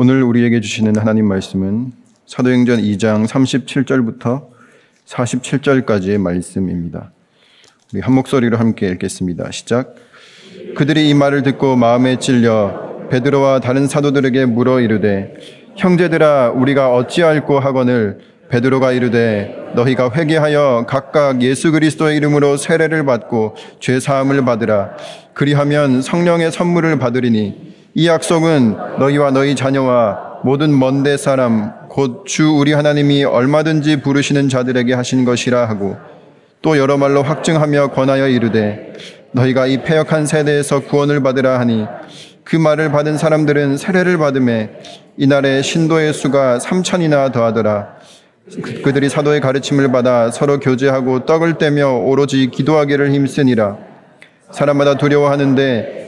오늘 우리에게 주시는 하나님 말씀은 사도행전 2장 37절부터 47절까지의 말씀입니다. 우리 한 목소리로 함께 읽겠습니다. 시작. 그들이 이 말을 듣고 마음에 찔려 베드로와 다른 사도들에게 물어 이르되 형제들아 우리가 어찌할꼬 하거늘 베드로가 이르되 너희가 회개하여 각각 예수 그리스도의 이름으로 세례를 받고 죄 사함을 받으라 그리하면 성령의 선물을 받으리니 이 약속은 너희와 너희 자녀와 모든 먼데 사람 곧 주 우리 하나님이 얼마든지 부르시는 자들에게 하신 것이라 하고 또 여러 말로 확증하며 권하여 이르되 너희가 이 패역한 세대에서 구원을 받으라 하니 그 말을 받은 사람들은 세례를 받음에 이날에 신도의 수가 삼천이나 더하더라. 그, 그들이 사도의 가르침을 받아 서로 교제하고 떡을 떼며 오로지 기도하기를 힘쓰니라. 사람마다 두려워하는데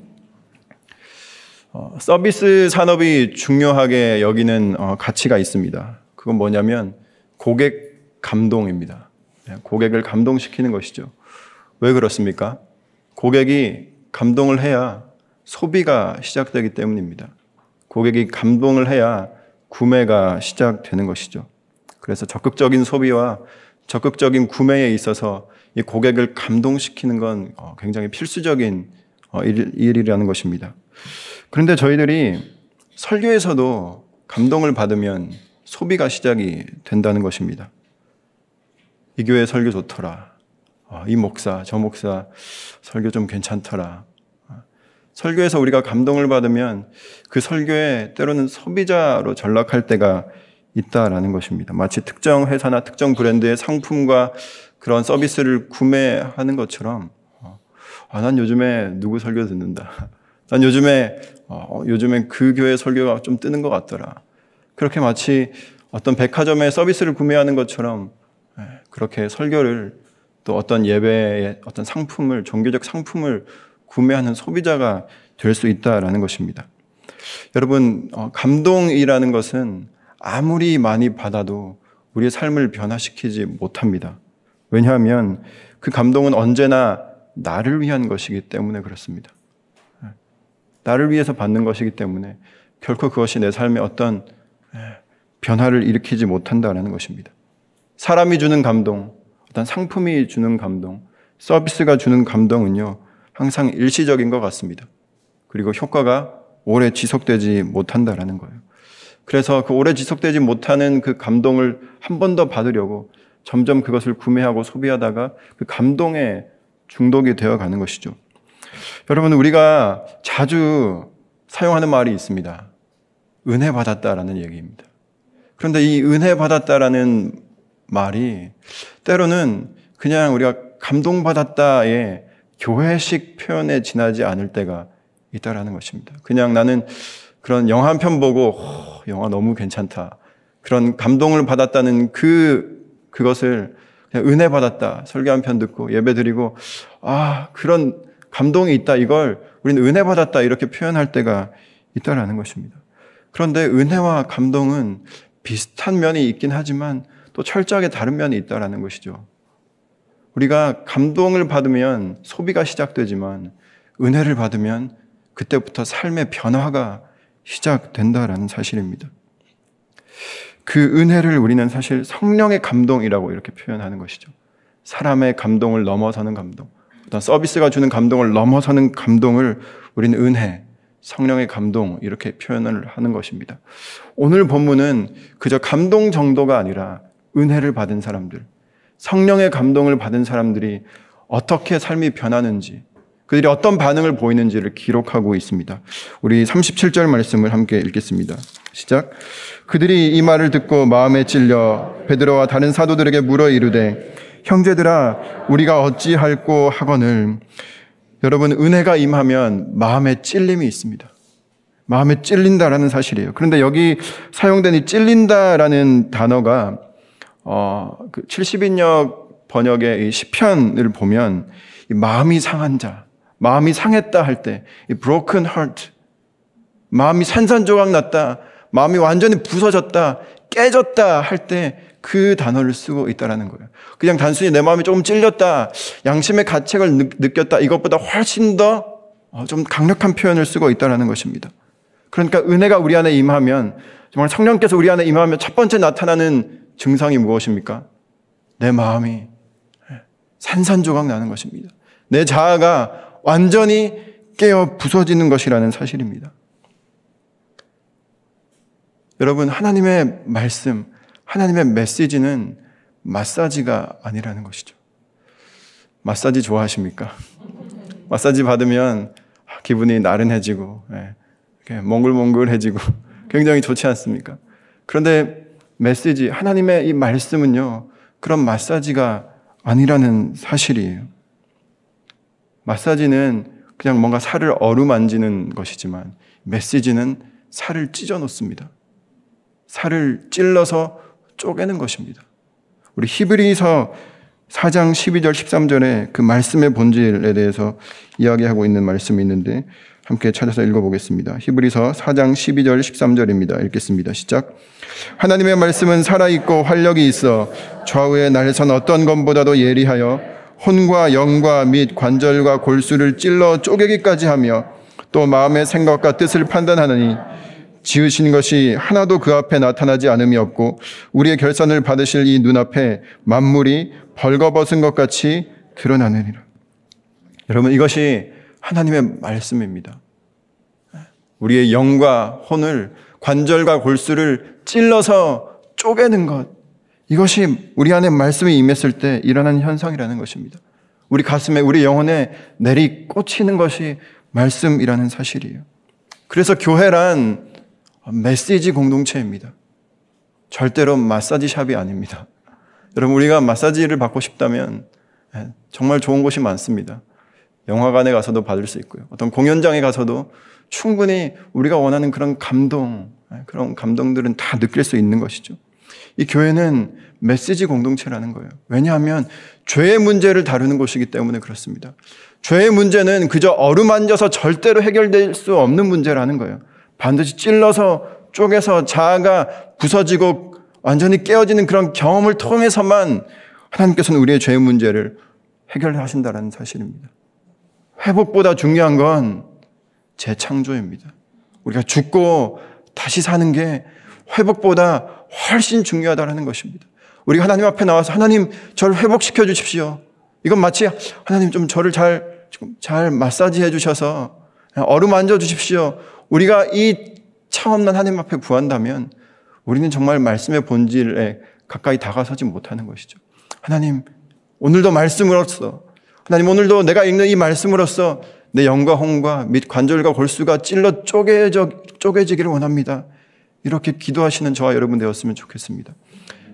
어, 서비스 산업이 중요하게 여기는 어, 가치가 있습니다. 그건 뭐냐면 고객 감동입니다. 네, 고객을 감동시키는 것이죠. 왜 그렇습니까? 고객이 감동을 해야 소비가 시작되기 때문입니다. 고객이 감동을 해야 구매가 시작되는 것이죠. 그래서 적극적인 소비와 적극적인 구매에 있어서 이 고객을 감동시키는 건 어, 굉장히 필수적인 어, 일이라는 것입니다. 그런데 저희들이 설교에서도 감동을 받으면 소비가 시작이 된다는 것입니다. 이 교회 설교 좋더라. 어, 이 목사, 저 목사 설교 좀 괜찮더라. 설교에서 우리가 감동을 받으면 그 설교에 때로는 소비자로 전락할 때가 있다라는 것입니다. 마치 특정 회사나 특정 브랜드의 상품과 그런 서비스를 구매하는 것처럼 아, 난 요즘에 누구 설교 듣는다. 난 요즘에 어, 요즘엔 그 교회 설교가 좀 뜨는 것 같더라. 그렇게 마치 어떤 백화점의 서비스를 구매하는 것처럼 예, 그렇게 설교를 또 어떤 예배의 어떤 상품을 종교적 상품을 구매하는 소비자가 될 수 있다라는 것입니다. 여러분 어, 감동이라는 것은 아무리 많이 받아도 우리의 삶을 변화시키지 못합니다. 왜냐하면 그 감동은 언제나 나를 위한 것이기 때문에 그렇습니다. 나를 위해서 받는 것이기 때문에 결코 그것이 내 삶에 어떤 변화를 일으키지 못한다는 것입니다. 사람이 주는 감동, 어떤 상품이 주는 감동, 서비스가 주는 감동은요, 항상 일시적인 것 같습니다. 그리고 효과가 오래 지속되지 못한다라는 거예요. 그래서 그 오래 지속되지 못하는 그 감동을 한 번 더 받으려고 점점 그것을 구매하고 소비하다가 그 감동에 중독이 되어 가는 것이죠. 여러분, 우리가 자주 사용하는 말이 있습니다. 은혜 받았다라는 얘기입니다. 그런데 이 은혜 받았다라는 말이 때로는 그냥 우리가 감동받았다의 교회식 표현에 지나지 않을 때가 있다라는 것입니다. 그냥 나는 그런 영화 한 편 보고 영화 너무 괜찮다. 그런 감동을 받았다는 그 그것을 은혜 받았다. 설교 한 편 듣고 예배 드리고 아, 그런 감동이 있다. 이걸 우리는 은혜 받았다. 이렇게 표현할 때가 있다라는 것입니다. 그런데 은혜와 감동은 비슷한 면이 있긴 하지만 또 철저하게 다른 면이 있다라는 것이죠. 우리가 감동을 받으면 소비가 시작되지만 은혜를 받으면 그때부터 삶의 변화가 시작된다라는 사실입니다. 그 은혜를 우리는 사실 성령의 감동이라고 이렇게 표현하는 것이죠. 사람의 감동을 넘어서는 감동. 서비스가 주는 감동을 넘어서는 감동을 우리는 은혜, 성령의 감동 이렇게 표현을 하는 것입니다. 오늘 본문은 그저 감동 정도가 아니라 은혜를 받은 사람들, 성령의 감동을 받은 사람들이 어떻게 삶이 변하는지, 그들이 어떤 반응을 보이는지를 기록하고 있습니다. 우리 37절 말씀을 함께 읽겠습니다. 시작. 그들이 이 말을 듣고 마음에 찔려 베드로와 다른 사도들에게 물어 이르되 형제들아 우리가 어찌할꼬 하거늘 여러분 은혜가 임하면 마음에 찔림이 있습니다. 마음에 찔린다라는 사실이에요. 그런데 여기 사용된 이 찔린다라는 단어가 어, 그 70인역 번역의 이 시편을 보면 이 마음이 상한 자, 마음이 상했다 할 때, 이 broken heart, 마음이 산산조각 났다, 마음이 완전히 부서졌다, 깨졌다 할 때 그 단어를 쓰고 있다라는 거예요. 그냥 단순히 내 마음이 조금 찔렸다, 양심의 가책을 느꼈다, 이것보다 훨씬 더좀 어, 강력한 표현을 쓰고 있다라는 것입니다. 그러니까 은혜가 우리 안에 임하면 정말 성령께서 우리 안에 임하면 첫 번째 나타나는 증상이 무엇입니까? 내 마음이 산산조각 나는 것입니다. 내 자아가 완전히 깨어 부서지는 것이라는 사실입니다. 여러분, 하나님의 말씀, 하나님의 메시지는 마사지가 아니라는 것이죠. 마사지 좋아하십니까? 마사지 받으면 기분이 나른해지고, 예, 몽글몽글해지고, 굉장히 좋지 않습니까? 그런데 메시지, 하나님의 이 말씀은요, 그런 마사지가 아니라는 사실이에요. 마사지는 그냥 뭔가 살을 어루만지는 것이지만, 메시지는 살을 찢어 놓습니다. 살을 찔러서 쪼개는 것입니다. 우리 히브리서 4장 12절 13절에 그 말씀의 본질에 대해서 이야기하고 있는 말씀이 있는데 함께 찾아서 읽어보겠습니다. 히브리서 4장 12절 13절입니다. 읽겠습니다. 시작. 하나님의 말씀은 살아있고 활력이 있어 좌우의 날선 어떤 것보다도 예리하여 혼과 영과 및 관절과 골수를 찔러 쪼개기까지 하며 또 마음의 생각과 뜻을 판단하느니 지으신 것이 하나도 그 앞에 나타나지 않음이 없고 우리의 결산을 받으실 이 눈앞에 만물이 벌거벗은 것 같이 드러나느니라. 여러분 이것이 하나님의 말씀입니다. 우리의 영과 혼을 관절과 골수를 찔러서 쪼개는 것. 이것이 우리 안에 말씀이 임했을 때 일어나는 현상이라는 것입니다. 우리 가슴에, 우리 영혼에 내리 꽂히는 것이 말씀이라는 사실이에요. 그래서 교회란 메시지 공동체입니다. 절대로 마사지 샵이 아닙니다. 여러분, 우리가 마사지를 받고 싶다면 예, 정말 좋은 곳이 많습니다. 영화관에 가서도 받을 수 있고요. 어떤 공연장에 가서도 충분히 우리가 원하는 그런 감동, 예, 그런 감동들은 다 느낄 수 있는 것이죠. 이 교회는 메시지 공동체라는 거예요. 왜냐하면 죄의 문제를 다루는 곳이기 때문에 그렇습니다. 죄의 문제는 그저 어루만져서 절대로 해결될 수 없는 문제라는 거예요. 반드시 찔러서 쪼개서 자아가 부서지고 완전히 깨어지는 그런 경험을 통해서만 하나님께서는 우리의 죄의 문제를 해결하신다는 사실입니다. 회복보다 중요한 건 재창조입니다. 우리가 죽고 다시 사는 게 회복보다 훨씬 중요하다는 것입니다. 우리가 하나님 앞에 나와서 하나님 저를 회복시켜 주십시오. 이건 마치 하나님 좀 저를 잘, 잘 마사지 해 주셔서 어루만져 주십시오. 우리가 이 차없는 하나님 앞에 구한다면 우리는 정말 말씀의 본질에 가까이 다가서지 못하는 것이죠. 하나님, 오늘도 말씀으로써, 하나님, 오늘도 내가 읽는 이 말씀으로써 내 영과 혼과 및 관절과 골수가 찔러 쪼개져, 쪼개지기를 원합니다. 이렇게 기도하시는 저와 여러분 되었으면 좋겠습니다.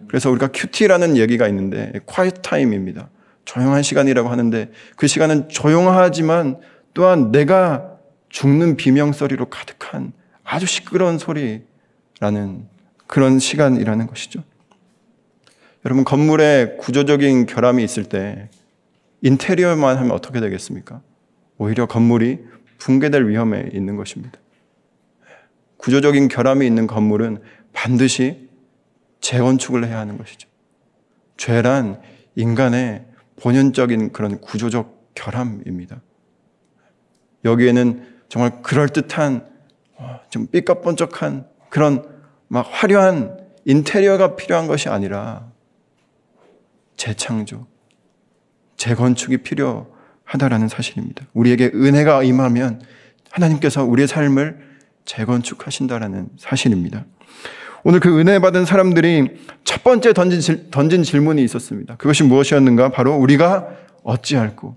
그래서 우리가 QT라는 얘기가 있는데, quiet time입니다. 조용한 시간이라고 하는데, 그 시간은 조용하지만 또한 내가 죽는 비명소리로 가득한 아주 시끄러운 소리라는 그런 시간이라는 것이죠. 여러분, 건물에 구조적인 결함이 있을 때 인테리어만 하면 어떻게 되겠습니까? 오히려 건물이 붕괴될 위험에 있는 것입니다. 구조적인 결함이 있는 건물은 반드시 재건축을 해야 하는 것이죠. 죄란 인간의 본연적인 그런 구조적 결함입니다. 여기에는 정말 그럴듯한 어, 좀 삐까번쩍한 그런 막 화려한 인테리어가 필요한 것이 아니라 재창조, 재건축이 필요하다라는 사실입니다. 우리에게 은혜가 임하면 하나님께서 우리의 삶을 재건축하신다라는 사실입니다. 오늘 그 은혜 받은 사람들이 첫 번째 던진, 던진 질문이 있었습니다. 그것이 무엇이었는가? 바로 우리가 어찌할꼬?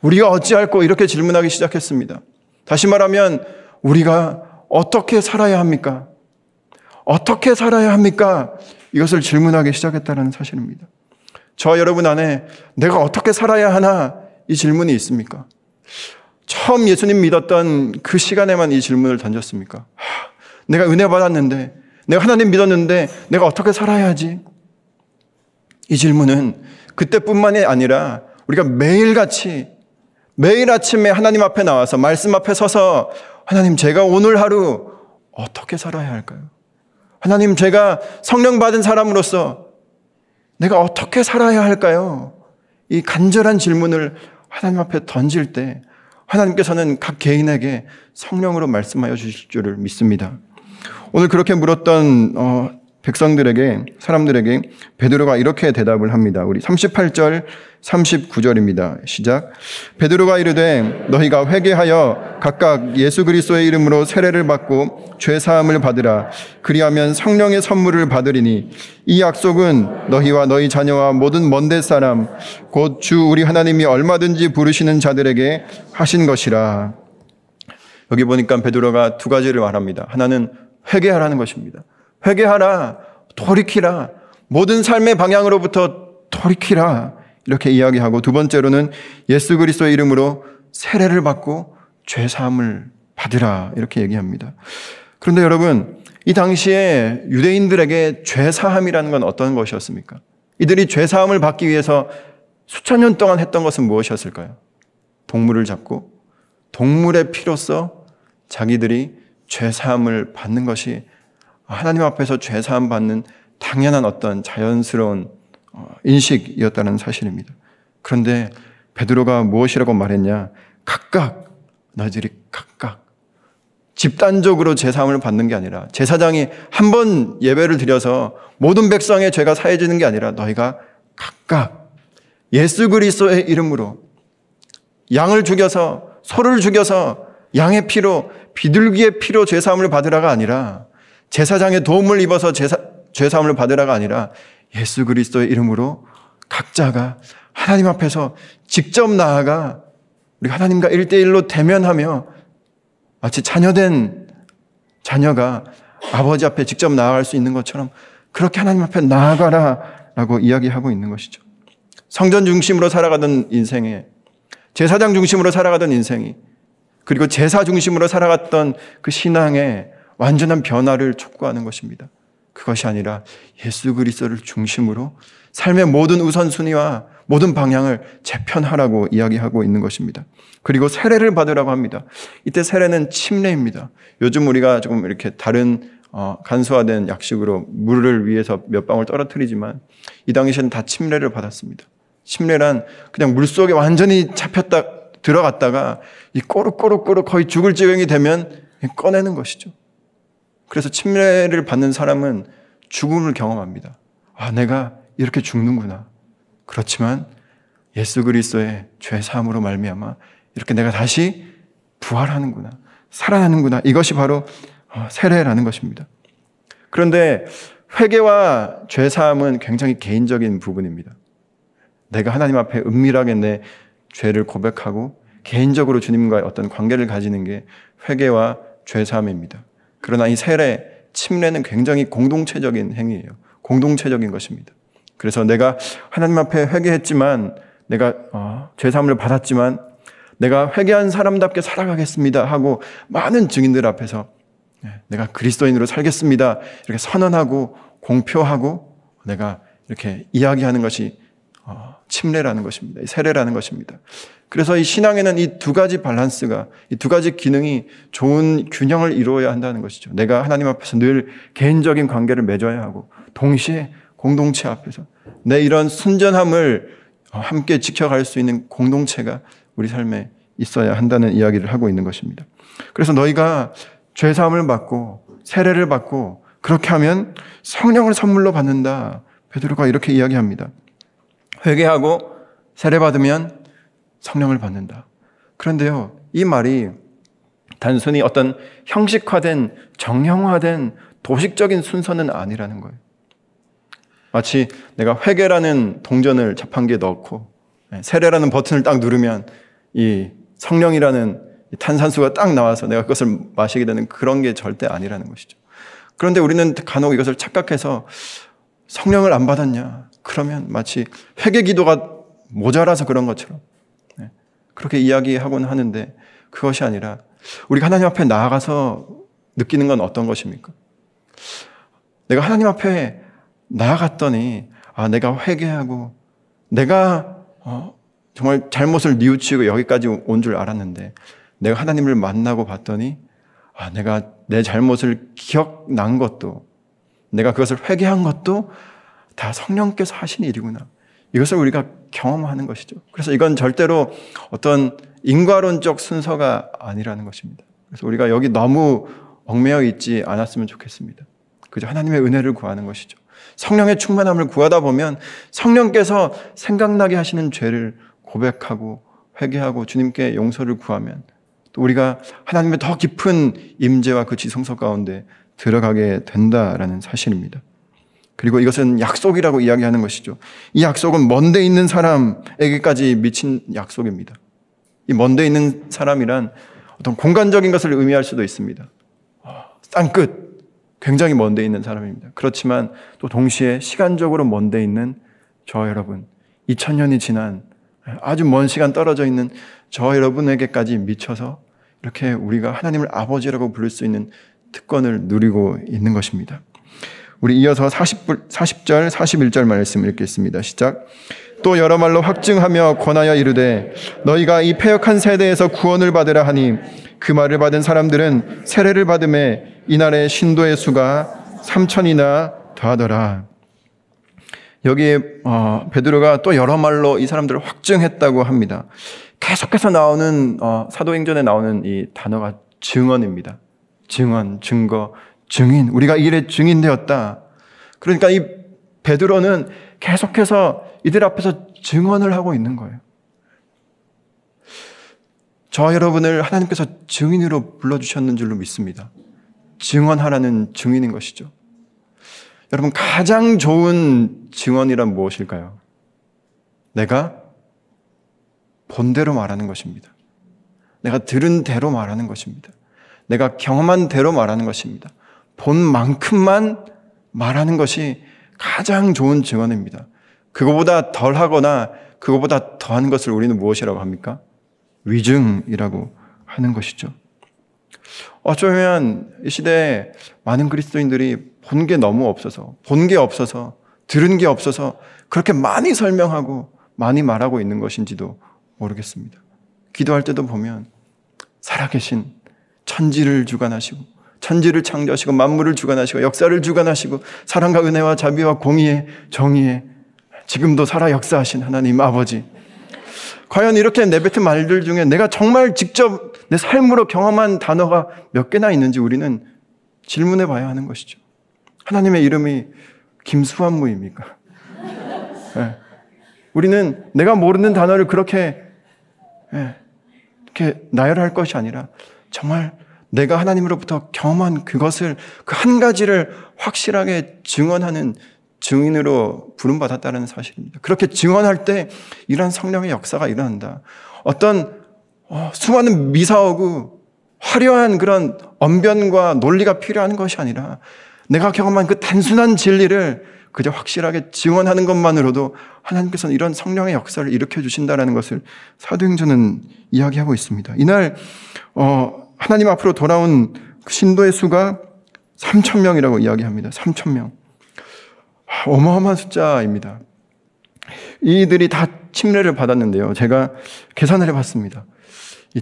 우리가 어찌할꼬? 이렇게 질문하기 시작했습니다. 다시 말하면 우리가 어떻게 살아야 합니까? 어떻게 살아야 합니까? 이것을 질문하기 시작했다는 사실입니다. 저 여러분 안에 내가 어떻게 살아야 하나 이 질문이 있습니까? 처음 예수님 믿었던 그 시간에만 이 질문을 던졌습니까? 하, 내가 은혜 받았는데, 내가 하나님 믿었는데, 내가 어떻게 살아야 하지? 이 질문은 그때뿐만이 아니라 우리가 매일같이 매일 아침에 하나님 앞에 나와서 말씀 앞에 서서 하나님 제가 오늘 하루 어떻게 살아야 할까요? 하나님 제가 성령 받은 사람으로서 내가 어떻게 살아야 할까요? 이 간절한 질문을 하나님 앞에 던질 때 하나님께서는 각 개인에게 성령으로 말씀하여 주실 줄을 믿습니다. 오늘 그렇게 물었던 어, 백성들에게 사람들에게 베드로가 이렇게 대답을 합니다. 우리 38절 39절입니다. 시작. 베드로가 이르되 너희가 회개하여 각각 예수 그리스도의 이름으로 세례를 받고 죄 사함을 받으라. 그리하면 성령의 선물을 받으리니 이 약속은 너희와 너희 자녀와 모든 먼데 사람 곧 주 우리 하나님이 얼마든지 부르시는 자들에게 하신 것이라. 여기 보니까 베드로가 두 가지를 말합니다. 하나는 회개하라는 것입니다. 회개하라, 돌이키라, 모든 삶의 방향으로부터 돌이키라. 이렇게 이야기하고 두 번째로는 예수 그리스도의 이름으로 세례를 받고 죄 사함을 받으라 이렇게 얘기합니다. 그런데 여러분, 이 당시에 유대인들에게 죄 사함이라는 건 어떤 것이었습니까? 이들이 죄 사함을 받기 위해서 수천 년 동안 했던 것은 무엇이었을까요? 동물을 잡고 동물의 피로써 자기들이 죄 사함을 받는 것이 하나님 앞에서 죄 사함 받는 당연한 어떤 자연스러운 어, 인식이었다는 사실입니다. 그런데 베드로가 무엇이라고 말했냐? 각각 너희들이 각각 집단적으로 제사함을 받는 게 아니라 제사장이 한 번 예배를 드려서 모든 백성의 죄가 사해지는 게 아니라 너희가 각각 예수 그리스도의 이름으로 양을 죽여서 소를 죽여서 양의 피로 비둘기의 피로 죄사함을 받으라가 아니라 제사장의 도움을 입어서 제사, 죄사함을 받으라가 아니라 예수 그리스도의 이름으로 각자가 하나님 앞에서 직접 나아가 우리 하나님과 일대일로 대면하며 마치 자녀된 자녀가 아버지 앞에 직접 나아갈 수 있는 것처럼 그렇게 하나님 앞에 나아가라 라고 이야기하고 있는 것이죠. 성전 중심으로 살아가던 인생에 제사장 중심으로 살아가던 인생이 그리고 제사 중심으로 살아갔던 그 신앙에 완전한 변화를 촉구하는 것입니다. 그것이 아니라 예수 그리스도를 중심으로 삶의 모든 우선순위와 모든 방향을 재편하라고 이야기하고 있는 것입니다. 그리고 세례를 받으라고 합니다. 이때 세례는 침례입니다. 요즘 우리가 조금 이렇게 다른 어, 간소화된 약식으로 물을 위해서 몇 방울 떨어뜨리지만 이 당시에는 다 침례를 받았습니다. 침례란 그냥 물 속에 완전히 잡혔다 들어갔다가 이 꼬르꼬르꼬르 거의 죽을 지경이 되면 꺼내는 것이죠. 그래서 침례를 받는 사람은 죽음을 경험합니다. 아, 내가 이렇게 죽는구나. 그렇지만 예수 그리스도의 죄 사함으로 말미암아 이렇게 내가 다시 부활하는구나. 살아나는구나. 이것이 바로 어, 세례라는 것입니다. 그런데 회개와 죄 사함은 굉장히 개인적인 부분입니다. 내가 하나님 앞에 은밀하게 내 죄를 고백하고 개인적으로 주님과의 어떤 관계를 가지는 게 회개와 죄 사함입니다. 그러나 이 세례, 침례는 굉장히 공동체적인 행위예요. 공동체적인 것입니다. 그래서 내가 하나님 앞에 회개했지만 내가 어, 죄 사함을 받았지만 내가 회개한 사람답게 살아가겠습니다 하고 많은 증인들 앞에서 네, 내가 그리스도인으로 살겠습니다 이렇게 선언하고 공표하고 내가 이렇게 이야기하는 것이 어, 침례라는 것입니다. 세례라는 것입니다. 그래서 이 신앙에는 이 두 가지 밸런스가, 이 두 가지 기능이 좋은 균형을 이루어야 한다는 것이죠. 내가 하나님 앞에서 늘 개인적인 관계를 맺어야 하고, 동시에 공동체 앞에서 내 이런 순전함을 함께 지켜갈 수 있는 공동체가 우리 삶에 있어야 한다는 이야기를 하고 있는 것입니다. 그래서 너희가 죄사함을 받고 세례를 받고 그렇게 하면 성령을 선물로 받는다. 베드로가 이렇게 이야기합니다. 회개하고 세례 받으면 성령을 받는다. 그런데요, 이 말이 단순히 어떤 형식화된, 정형화된 도식적인 순서는 아니라는 거예요. 마치 내가 회계라는 동전을 자판기에 넣고 네, 세례라는 버튼을 딱 누르면 이 성령이라는 탄산수가 딱 나와서 내가 그것을 마시게 되는 그런 게 절대 아니라는 것이죠. 그런데 우리는 간혹 이것을 착각해서 성령을 안 받았냐? 그러면 마치 회개 기도가 모자라서 그런 것처럼 그렇게 이야기하곤 하는데 그것이 아니라 우리가 하나님 앞에 나아가서 느끼는 건 어떤 것입니까? 내가 하나님 앞에 나아갔더니 아 내가 회개하고 내가 어, 정말 잘못을 뉘우치고 여기까지 온 줄 알았는데 내가 하나님을 만나고 봤더니 아 내가 내 잘못을 기억난 것도 내가 그것을 회개한 것도 다 성령께서 하신 일이구나. 이것을 우리가 경험하는 것이죠. 그래서 이건 절대로 어떤 인과론적 순서가 아니라는 것입니다. 그래서 우리가 여기 너무 얽매여 있지 않았으면 좋겠습니다. 그저 하나님의 은혜를 구하는 것이죠. 성령의 충만함을 구하다 보면 성령께서 생각나게 하시는 죄를 고백하고 회개하고 주님께 용서를 구하면 또 우리가 하나님의 더 깊은 임재와 그 지성소 가운데 들어가게 된다라는 사실입니다. 그리고 이것은 약속이라고 이야기하는 것이죠. 이 약속은 먼데 있는 사람에게까지 미친 약속입니다. 이 먼데 있는 사람이란 어떤 공간적인 것을 의미할 수도 있습니다. 땅끝, 굉장히 먼데 있는 사람입니다. 그렇지만 또 동시에 시간적으로 먼데 있는 저 여러분, 2000년이 지난 아주 먼 시간 떨어져 있는 저 여러분에게까지 미쳐서 이렇게 우리가 하나님을 아버지라고 부를 수 있는 특권을 누리고 있는 것입니다. 우리 이어서 40, 40절, 41절 말씀 읽겠습니다. 시작. 또 여러 말로 확증하며 권하여 이르되 너희가 이 패역한 세대에서 구원을 받으라 하니 그 말을 받은 사람들은 세례를 받음에 이날의 신도의 수가 3천이나 더하더라. 여기에 어, 베드로가 또 여러 말로 이 사람들을 확증했다고 합니다. 계속해서 나오는 어, 사도행전에 나오는 이 단어가 증언입니다. 증언, 증거, 증인. 우리가 이 일의 증인되었다. 그러니까 이 베드로는 계속해서 이들 앞에서 증언을 하고 있는 거예요. 저 여러분을 하나님께서 증인으로 불러주셨는 줄로 믿습니다. 증언하라는 증인인 것이죠. 여러분, 가장 좋은 증언이란 무엇일까요? 내가 본대로 말하는 것입니다. 내가 들은 대로 말하는 것입니다. 내가 경험한 대로 말하는 것입니다. 본 만큼만 말하는 것이 가장 좋은 증언입니다. 그거보다 덜 하거나 그거보다 더한 것을 우리는 무엇이라고 합니까? 위증이라고 하는 것이죠. 어쩌면 이 시대에 많은 그리스도인들이 본 게 너무 없어서, 본 게 없어서, 들은 게 없어서 그렇게 많이 설명하고 많이 말하고 있는 것인지도 모르겠습니다. 기도할 때도 보면 살아계신 천지를 주관하시고 천지를 창조하시고 만물을 주관하시고 역사를 주관하시고 사랑과 은혜와 자비와 공의의 정의에 지금도 살아 역사하신 하나님 아버지 과연 이렇게 내뱉은 말들 중에 내가 정말 직접 내 삶으로 경험한 단어가 몇 개나 있는지 우리는 질문해 봐야 하는 것이죠. 하나님의 이름이 김수환무입니까? 네. 우리는 내가 모르는 단어를 그렇게 네. 이렇게 나열할 것이 아니라 정말 내가 하나님으로부터 경험한 그것을 그 한 가지를 확실하게 증언하는 증인으로 부름받았다는 사실입니다. 그렇게 증언할 때 이런 성령의 역사가 일어난다. 어떤 어, 수많은 미사오고 화려한 그런 언변과 논리가 필요한 것이 아니라 내가 경험한 그 단순한 진리를 그저 확실하게 증언하는 것만으로도 하나님께서는 이런 성령의 역사를 일으켜 주신다라는 것을 사도행전은 이야기하고 있습니다. 이날 어, 하나님 앞으로 돌아온 그 신도의 수가 3천 명이라고 이야기합니다. 3천 명. 어마어마한 숫자입니다. 이들이 다 침례를 받았는데요. 제가 계산을 해봤습니다.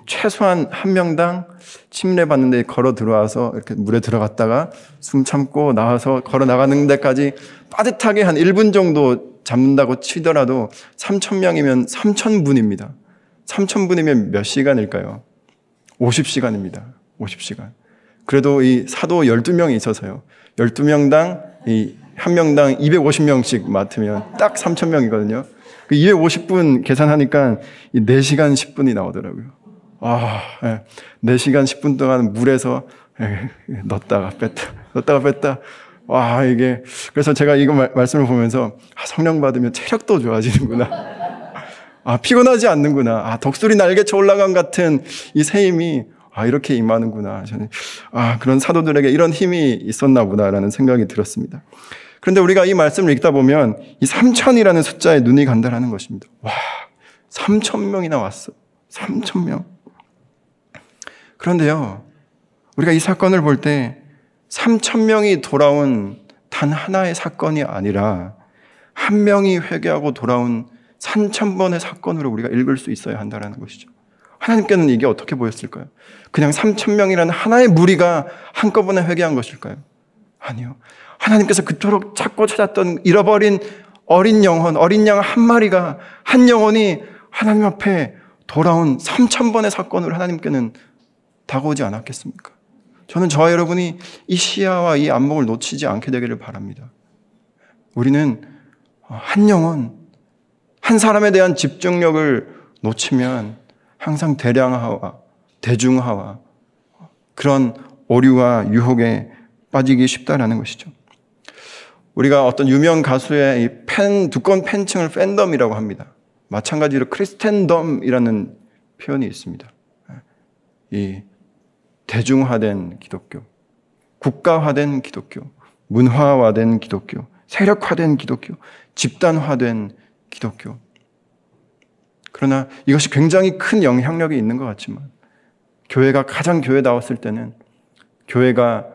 최소한 한 명당 침례 받는데 걸어 들어와서 이렇게 물에 들어갔다가 숨 참고 나와서 걸어 나가는 데까지 빠듯하게 한 1분 정도 잡는다고 치더라도 3천 명이면 3천 분입니다. 3천 분이면 몇 시간일까요? 50시간입니다. 50시간. 그래도 이 사도 12명이 있어서요. 12명당 이 한 명당 250명씩 맡으면 딱 3,000명이거든요. 그 250분 계산하니까 4시간 10분이 나오더라고요. 아, 예. 4시간 10분 동안 물에서 예, 넣었다가 뺐다, 넣었다가 뺐다. 와, 이게, 그래서 제가 이거 말, 말씀을 보면서, 아, 성령 받으면 체력도 좋아지는구나. 아, 피곤하지 않는구나. 아, 독수리 날개쳐 올라간 같은 이새 힘이 아, 이렇게 임하는구나. 저는, 아, 그런 사도들에게 이런 힘이 있었나 보다라는 생각이 들었습니다. 그런데 우리가 이 말씀을 읽다 보면 이 3천이라는 숫자에 눈이 간다라는 것입니다. 와, 3천 명이나 왔어. 3천 명. 그런데요, 우리가 이 사건을 볼 때 3천 명이 돌아온 단 하나의 사건이 아니라 한 명이 회개하고 돌아온 3천 번의 사건으로 우리가 읽을 수 있어야 한다는 것이죠. 하나님께는 이게 어떻게 보였을까요? 그냥 3천 명이라는 하나의 무리가 한꺼번에 회개한 것일까요? 아니요. 하나님께서 그토록 찾고 찾았던 잃어버린 어린 영혼, 어린 양 한 마리가 한 영혼이 하나님 앞에 돌아온 3천 번의 사건으로 하나님께는 다가오지 않았겠습니까? 저는 저와 여러분이 이 시야와 이 안목을 놓치지 않게 되기를 바랍니다. 우리는 한 영혼, 한 사람에 대한 집중력을 놓치면 항상 대량화와 대중화와 그런 오류와 유혹에 빠지기 쉽다라는 것이죠. 우리가 어떤 유명 가수의 팬, 두꺼운 팬층을 팬덤이라고 합니다. 마찬가지로 크리스텐덤이라는 표현이 있습니다. 이 대중화된 기독교, 국가화된 기독교, 문화화된 기독교, 세력화된 기독교, 집단화된 기독교. 그러나 이것이 굉장히 큰 영향력이 있는 것 같지만 교회가 가장 교회다웠을 때는 교회가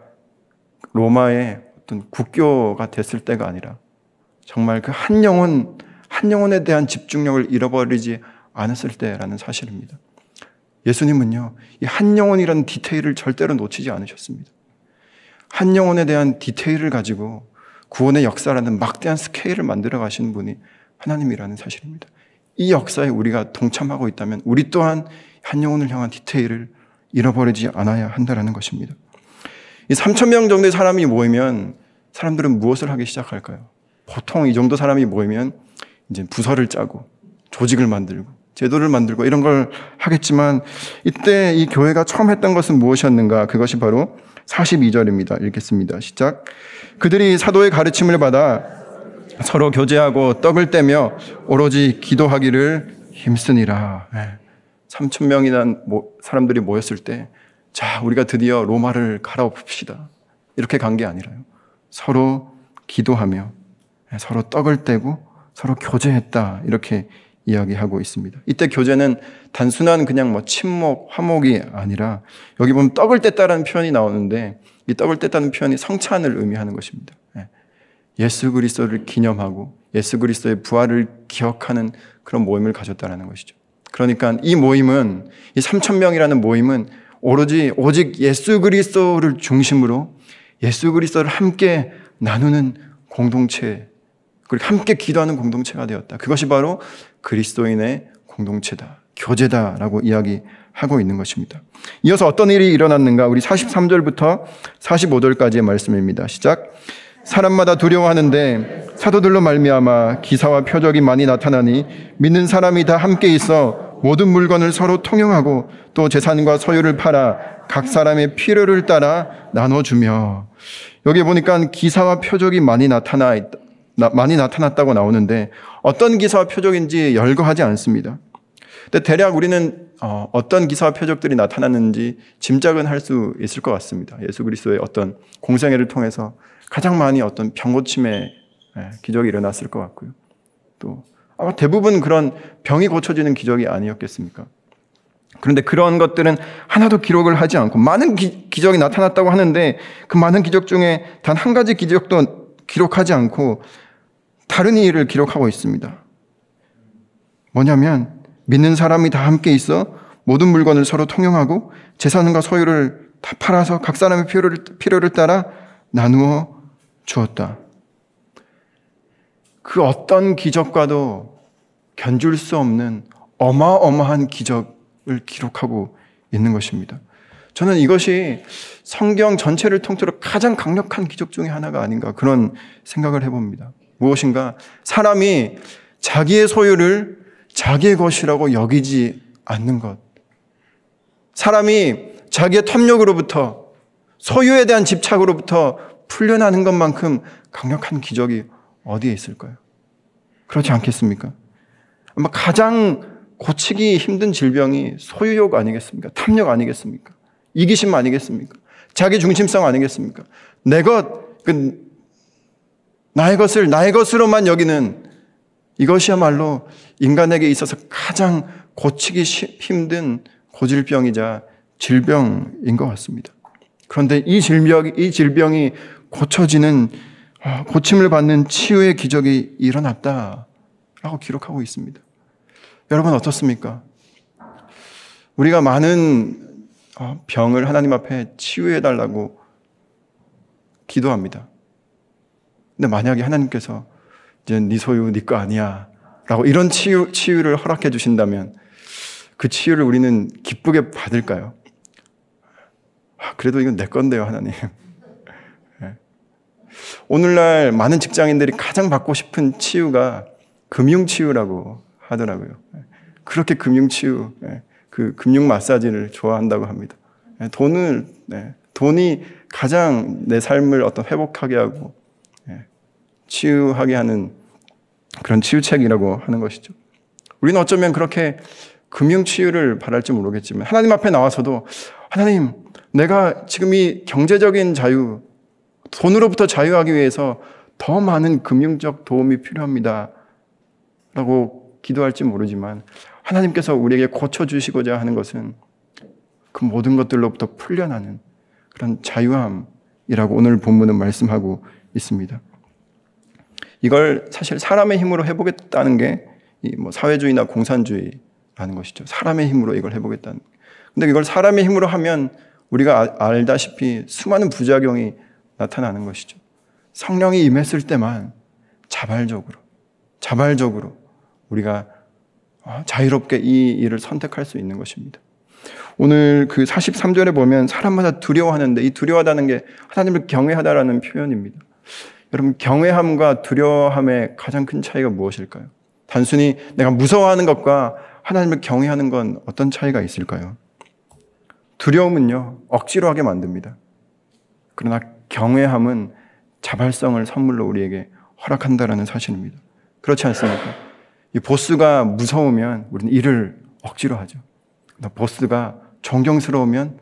로마의 어떤 국교가 됐을 때가 아니라 정말 그 한 영혼, 한 영혼에 대한 집중력을 잃어버리지 않았을 때라는 사실입니다. 예수님은요, 이 한 영혼이라는 디테일을 절대로 놓치지 않으셨습니다. 한 영혼에 대한 디테일을 가지고 구원의 역사라는 막대한 스케일을 만들어 가시는 분이 하나님이라는 사실입니다. 이 역사에 우리가 동참하고 있다면 우리 또한 한 영혼을 향한 디테일을 잃어버리지 않아야 한다는 것입니다. 이 3천 명 정도의 사람이 모이면 사람들은 무엇을 하기 시작할까요? 보통 이 정도 사람이 모이면 이제 부서를 짜고 조직을 만들고 제도를 만들고 이런 걸 하겠지만 이때 이 교회가 처음 했던 것은 무엇이었는가? 그것이 바로 42절입니다. 읽겠습니다. 시작. 그들이 사도의 가르침을 받아 서로 교제하고 떡을 떼며 오로지 기도하기를 힘쓰니라. 3천 명이나 사람들이 모였을 때, 자, 우리가 드디어 로마를 갈아엎읍시다. 이렇게 간 게 아니라요. 서로 기도하며 서로 떡을 떼고 서로 교제했다. 이렇게 이야기하고 있습니다. 이때 교제는 단순한 그냥 뭐 침묵, 화목이 아니라 여기 보면 떡을 뗐다라는 표현이 나오는데 이 떡을 뗐다는 표현이 성찬을 의미하는 것입니다. 예. 예수 그리스도를 기념하고 예수 그리스도의 부활을 기억하는 그런 모임을 가졌다라는 것이죠. 그러니까 이 모임은 이 3천 명이라는 모임은 오로지 오직 예수 그리스도를 중심으로 예수 그리스도를 함께 나누는 공동체 그리고 함께 기도하는 공동체가 되었다. 그것이 바로 그리스도인의 공동체다. 교제다라고 이야기하고 있는 것입니다. 이어서 어떤 일이 일어났는가? 우리 43절부터 45절까지의 말씀입니다. 시작. 사람마다 두려워하는데 사도들로 말미암아 기사와 표적이 많이 나타나니 믿는 사람이 다 함께 있어 모든 물건을 서로 통용하고 또 재산과 소유를 팔아 각 사람의 필요를 따라 나눠주며 여기 보니까 기사와 표적이 많이 나타나 있다. 많이 나타났다고 나오는데 어떤 기사와 표적인지 열거하지 않습니다. 근데 대략 우리는 어, 어떤 기사와 표적들이 나타났는지 짐작은 할 수 있을 것 같습니다. 예수 그리스도의 어떤 공생애를 통해서 가장 많이 어떤 병고침의 예, 기적이 일어났을 것 같고요. 또 아마 대부분 그런 병이 고쳐지는 기적이 아니었겠습니까? 그런데 그런 것들은 하나도 기록을 하지 않고 많은 기, 적이 나타났다고 하는데 그 많은 기적 중에 단 한 가지 기적도 기록하지 않고 다른 일을 기록하고 있습니다. 뭐냐면 믿는 사람이 다 함께 있어 모든 물건을 서로 통용하고 재산과 소유를 다 팔아서 각 사람의 필요를, 필요를 따라 나누어 주었다. 그 어떤 기적과도 견줄 수 없는 어마어마한 기적을 기록하고 있는 것입니다. 저는 이것이 성경 전체를 통틀어 가장 강력한 기적 중의 하나가 아닌가 그런 생각을 해봅니다. 무엇인가? 사람이 자기의 소유를 자기의 것이라고 여기지 않는 것. 사람이 자기의 탐욕으로부터 소유에 대한 집착으로부터 풀려나는 것만큼 강력한 기적이 어디에 있을까요? 그렇지 않겠습니까? 아마 가장 고치기 힘든 질병이 소유욕 아니겠습니까? 탐욕 아니겠습니까? 이기심 아니겠습니까? 자기 중심성 아니겠습니까? 내 것, 그 나의 것을 나의 것으로만 여기는 이것이야말로 인간에게 있어서 가장 고치기 힘든 고질병이자 질병인 것 같습니다. 그런데 이 질병, 이 질병이 고쳐지는, 어, 고침을 받는 치유의 기적이 일어났다 라고 기록하고 있습니다. 여러분 어떻습니까? 우리가 많은 어, 병을 하나님 앞에 치유해달라고 기도합니다. 근데 만약에 하나님께서 이제 네 소유 네 거 아니야 라고 이런 치유, 치유를 허락해 주신다면 그 치유를 우리는 기쁘게 받을까요? 아, 그래도 이건 내 건데요, 하나님. 네. 오늘날 많은 직장인들이 가장 받고 싶은 치유가 금융 치유라고 하더라고요. 네. 그렇게 금융 치유, 네. 그 금융 마사지를 좋아한다고 합니다. 돈을, 돈이 가장 내 삶을 어떤 회복하게 하고 치유하게 하는 그런 치유책이라고 하는 것이죠. 우리는 어쩌면 그렇게 금융 치유를 바랄지 모르겠지만 하나님 앞에 나와서도 하나님 내가 지금 이 경제적인 자유 돈으로부터 자유하기 위해서 더 많은 금융적 도움이 필요합니다. 라고 기도할지 모르지만 하나님께서 우리에게 고쳐주시고자 하는 것은 그 모든 것들로부터 풀려나는 그런 자유함이라고 오늘 본문은 말씀하고 있습니다. 이걸 사실 사람의 힘으로 해보겠다는 게 뭐 사회주의나 공산주의라는 것이죠. 사람의 힘으로 이걸 해보겠다는. 근데 이걸 사람의 힘으로 하면 우리가 아, 알다시피 수많은 부작용이 나타나는 것이죠. 성령이 임했을 때만 자발적으로, 자발적으로 우리가 어, 자유롭게 이 일을 선택할 수 있는 것입니다. 오늘 그 43절에 보면 사람마다 두려워하는데 이 두려워하다는 게 하나님을 경외하다라는 표현입니다. 여러분, 경외함과 두려워함의 가장 큰 차이가 무엇일까요? 단순히 내가 무서워하는 것과 하나님을 경외하는 건 어떤 차이가 있을까요? 두려움은요, 억지로 하게 만듭니다. 그러나 경외함은 자발성을 선물로 우리에게 허락한다라는 사실입니다. 그렇지 않습니까? 이 보스가 무서우면 우리는 일을 억지로 하죠. 보스가 존경스러우면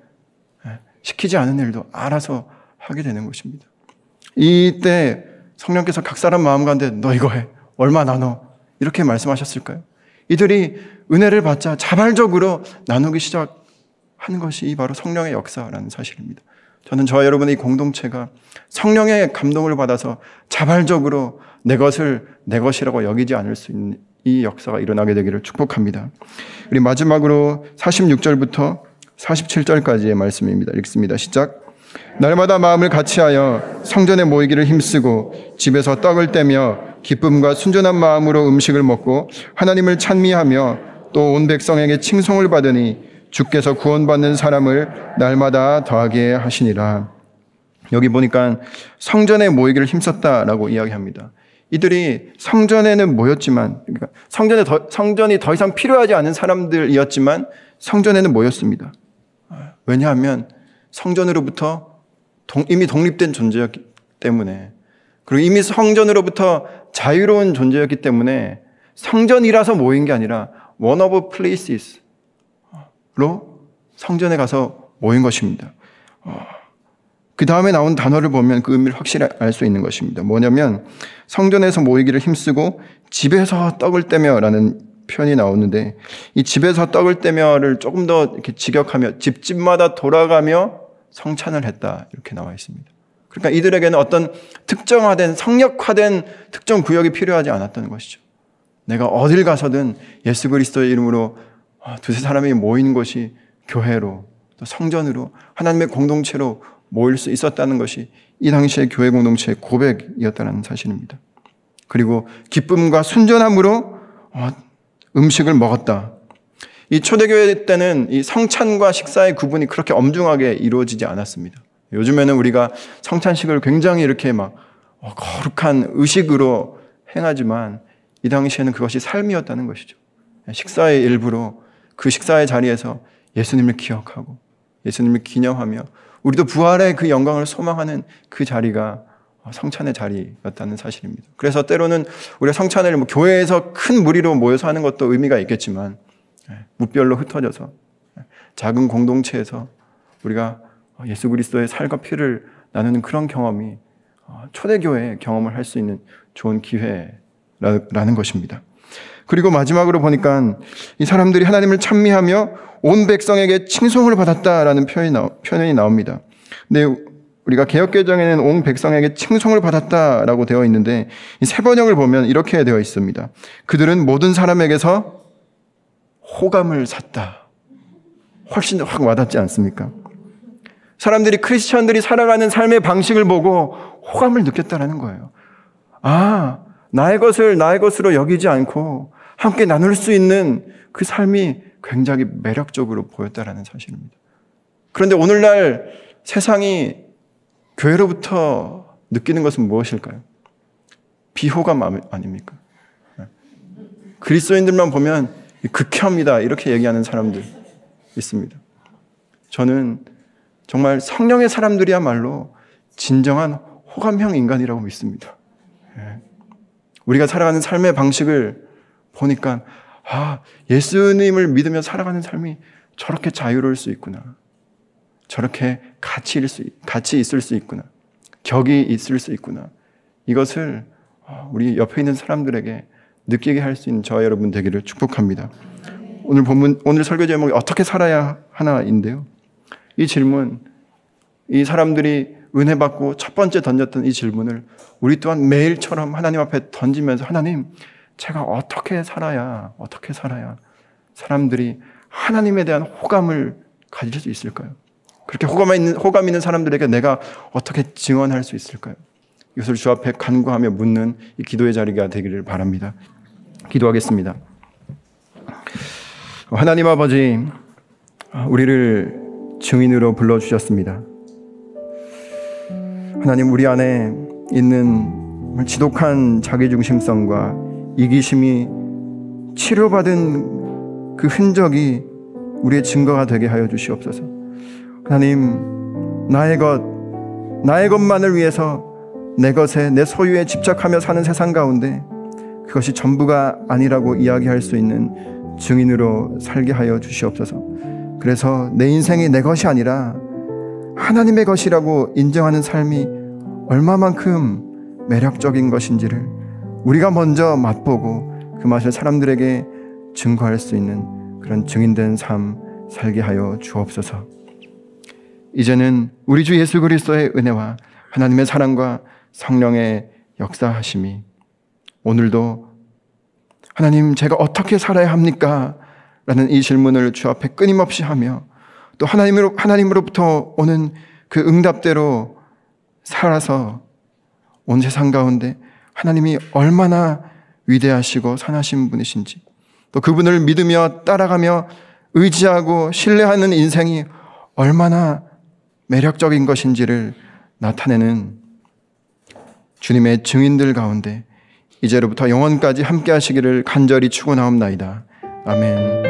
예, 시키지 않은 일도 알아서 하게 되는 것입니다. 이때 성령께서 각 사람 마음 가운데 너 이거 해. 얼마 나눠. 이렇게 말씀하셨을까요? 이들이 은혜를 받자 자발적으로 나누기 시작 하는 것이 바로 성령의 역사라는 사실입니다. 저는 저와 여러분의 이 공동체가 성령의 감동을 받아서 자발적으로 내 것을 내 것이라고 여기지 않을 수 있는 이 역사가 일어나게 되기를 축복합니다. 우리 마지막으로 46절부터 47절까지의 말씀입니다. 읽습니다. 시작. 날마다 마음을 같이하여 성전에 모이기를 힘쓰고 집에서 떡을 떼며 기쁨과 순전한 마음으로 음식을 먹고 하나님을 찬미하며 또 온 백성에게 칭송을 받으니 주께서 구원받는 사람을 날마다 더하게 하시니라. 여기 보니까 성전에 모이기를 힘썼다라고 이야기합니다. 이들이 성전에는 모였지만, 그러니까 성전에 더, 성전이 더 이상 필요하지 않은 사람들이었지만 성전에는 모였습니다. 왜냐하면 성전으로부터 이미 독립된 존재였기 때문에 그리고 이미 성전으로부터 자유로운 존재였기 때문에 성전이라서 모인 게 아니라 one of places 로 성전에 가서 모인 것입니다. 어, 그 다음에 나온 단어를 보면 그 의미를 확실히 알 수 있는 것입니다. 뭐냐면 성전에서 모이기를 힘쓰고 집에서 떡을 떼며라는 표현이 나오는데 이 집에서 떡을 떼며를 조금 더 이렇게 직역하며 집집마다 돌아가며 성찬을 했다 이렇게 나와 있습니다. 그러니까 이들에게는 어떤 특정화된 성역화된 특정 구역이 필요하지 않았던 것이죠. 내가 어딜 가서든 예수 그리스도의 이름으로 아, 두세 사람이 모인 것이 교회로 또 성전으로 하나님의 공동체로 모일 수 있었다는 것이 이 당시의 교회 공동체의 고백이었다는 사실입니다. 그리고 기쁨과 순전함으로 어, 음식을 먹었다. 이 초대교회 때는 이 성찬과 식사의 구분이 그렇게 엄중하게 이루어지지 않았습니다. 요즘에는 우리가 성찬식을 굉장히 이렇게 막 어, 거룩한 의식으로 행하지만 이 당시에는 그것이 삶이었다는 것이죠. 식사의 일부로 그 식사의 자리에서 예수님을 기억하고 예수님을 기념하며 우리도 부활의 그 영광을 소망하는 그 자리가 성찬의 자리였다는 사실입니다. 그래서 때로는 우리가 성찬을 뭐 교회에서 큰 무리로 모여서 하는 것도 의미가 있겠지만 예, 무별로 흩어져서 예, 작은 공동체에서 우리가 예수 그리스도의 살과 피를 나누는 그런 경험이 어, 초대교회 경험을 할 수 있는 좋은 기회라는 것입니다. 그리고 마지막으로 보니까 이 사람들이 하나님을 찬미하며 온 백성에게 칭송을 받았다라는 표현이, 나, 표현이 나옵니다. 근데 우리가 개혁개정에는 온 백성에게 칭송을 받았다라고 되어 있는데 이 세 번역을 보면 이렇게 되어 있습니다. 그들은 모든 사람에게서 호감을 샀다. 훨씬 확 와닿지 않습니까? 사람들이 크리스천들이 살아가는 삶의 방식을 보고 호감을 느꼈다라는 거예요. 아, 나의 것을 나의 것으로 여기지 않고 함께 나눌 수 있는 그 삶이 굉장히 매력적으로 보였다라는 사실입니다. 그런데 오늘날 세상이 교회로부터 느끼는 것은 무엇일까요? 비호감 아닙니까? 네. 그리스도인들만 보면 극혐이다 이렇게 얘기하는 사람들 있습니다. 저는 정말 성령의 사람들이야말로 진정한 호감형 인간이라고 믿습니다. 네. 우리가 살아가는 삶의 방식을 보니까 아 예수님을 믿으며 살아가는 삶이 저렇게 자유로울 수 있구나. 저렇게 같이, 수, 같이 있을 수 있구나. 격이 있을 수 있구나. 이것을 어, 우리 옆에 있는 사람들에게 느끼게 할 수 있는 저와 여러분 되기를 축복합니다. 오늘 본문, 오늘 설교 제목이 어떻게 살아야 하나인데요. 이 질문, 이 사람들이 은혜 받고 첫 번째 던졌던 이 질문을 우리 또한 매일처럼 하나님 앞에 던지면서 하나님, 제가 어떻게 살아야, 어떻게 살아야 사람들이 하나님에 대한 호감을 가질 수 있을까요? 그렇게 호감 있는, 호감 있는 사람들에게 내가 어떻게 증언할 수 있을까요? 이것을 주 앞에 간구하며 묻는 이 기도의 자리가 되기를 바랍니다. 기도하겠습니다. 하나님 아버지, 우리를 증인으로 불러주셨습니다. 하나님, 우리 안에 있는 지독한 자기중심성과 이기심이 치료받은 그 흔적이 우리의 증거가 되게 하여 주시옵소서. 하나님, 나의 것, 나의 것만을 위해서 내 것에, 내 소유에 집착하며 사는 세상 가운데 그것이 전부가 아니라고 이야기할 수 있는 증인으로 살게 하여 주시옵소서. 그래서 내 인생이 내 것이 아니라 하나님의 것이라고 인정하는 삶이 얼마만큼 매력적인 것인지를 우리가 먼저 맛보고 그 맛을 사람들에게 증거할 수 있는 그런 증인된 삶 살게 하여 주옵소서. 이제는 우리 주 예수 그리스도의 은혜와 하나님의 사랑과 성령의 역사하심이 오늘도 하나님 제가 어떻게 살아야 합니까? 라는 이 질문을 주 앞에 끊임없이 하며 또 하나님으로, 하나님으로부터 오는 그 응답대로 살아서 온 세상 가운데 하나님이 얼마나 위대하시고 선하신 분이신지 또 그분을 믿으며 따라가며 의지하고 신뢰하는 인생이 얼마나 매력적인 것인지를 나타내는 주님의 증인들 가운데 이제로부터 영원까지 함께 하시기를 간절히 축원하옵나이다. 아멘.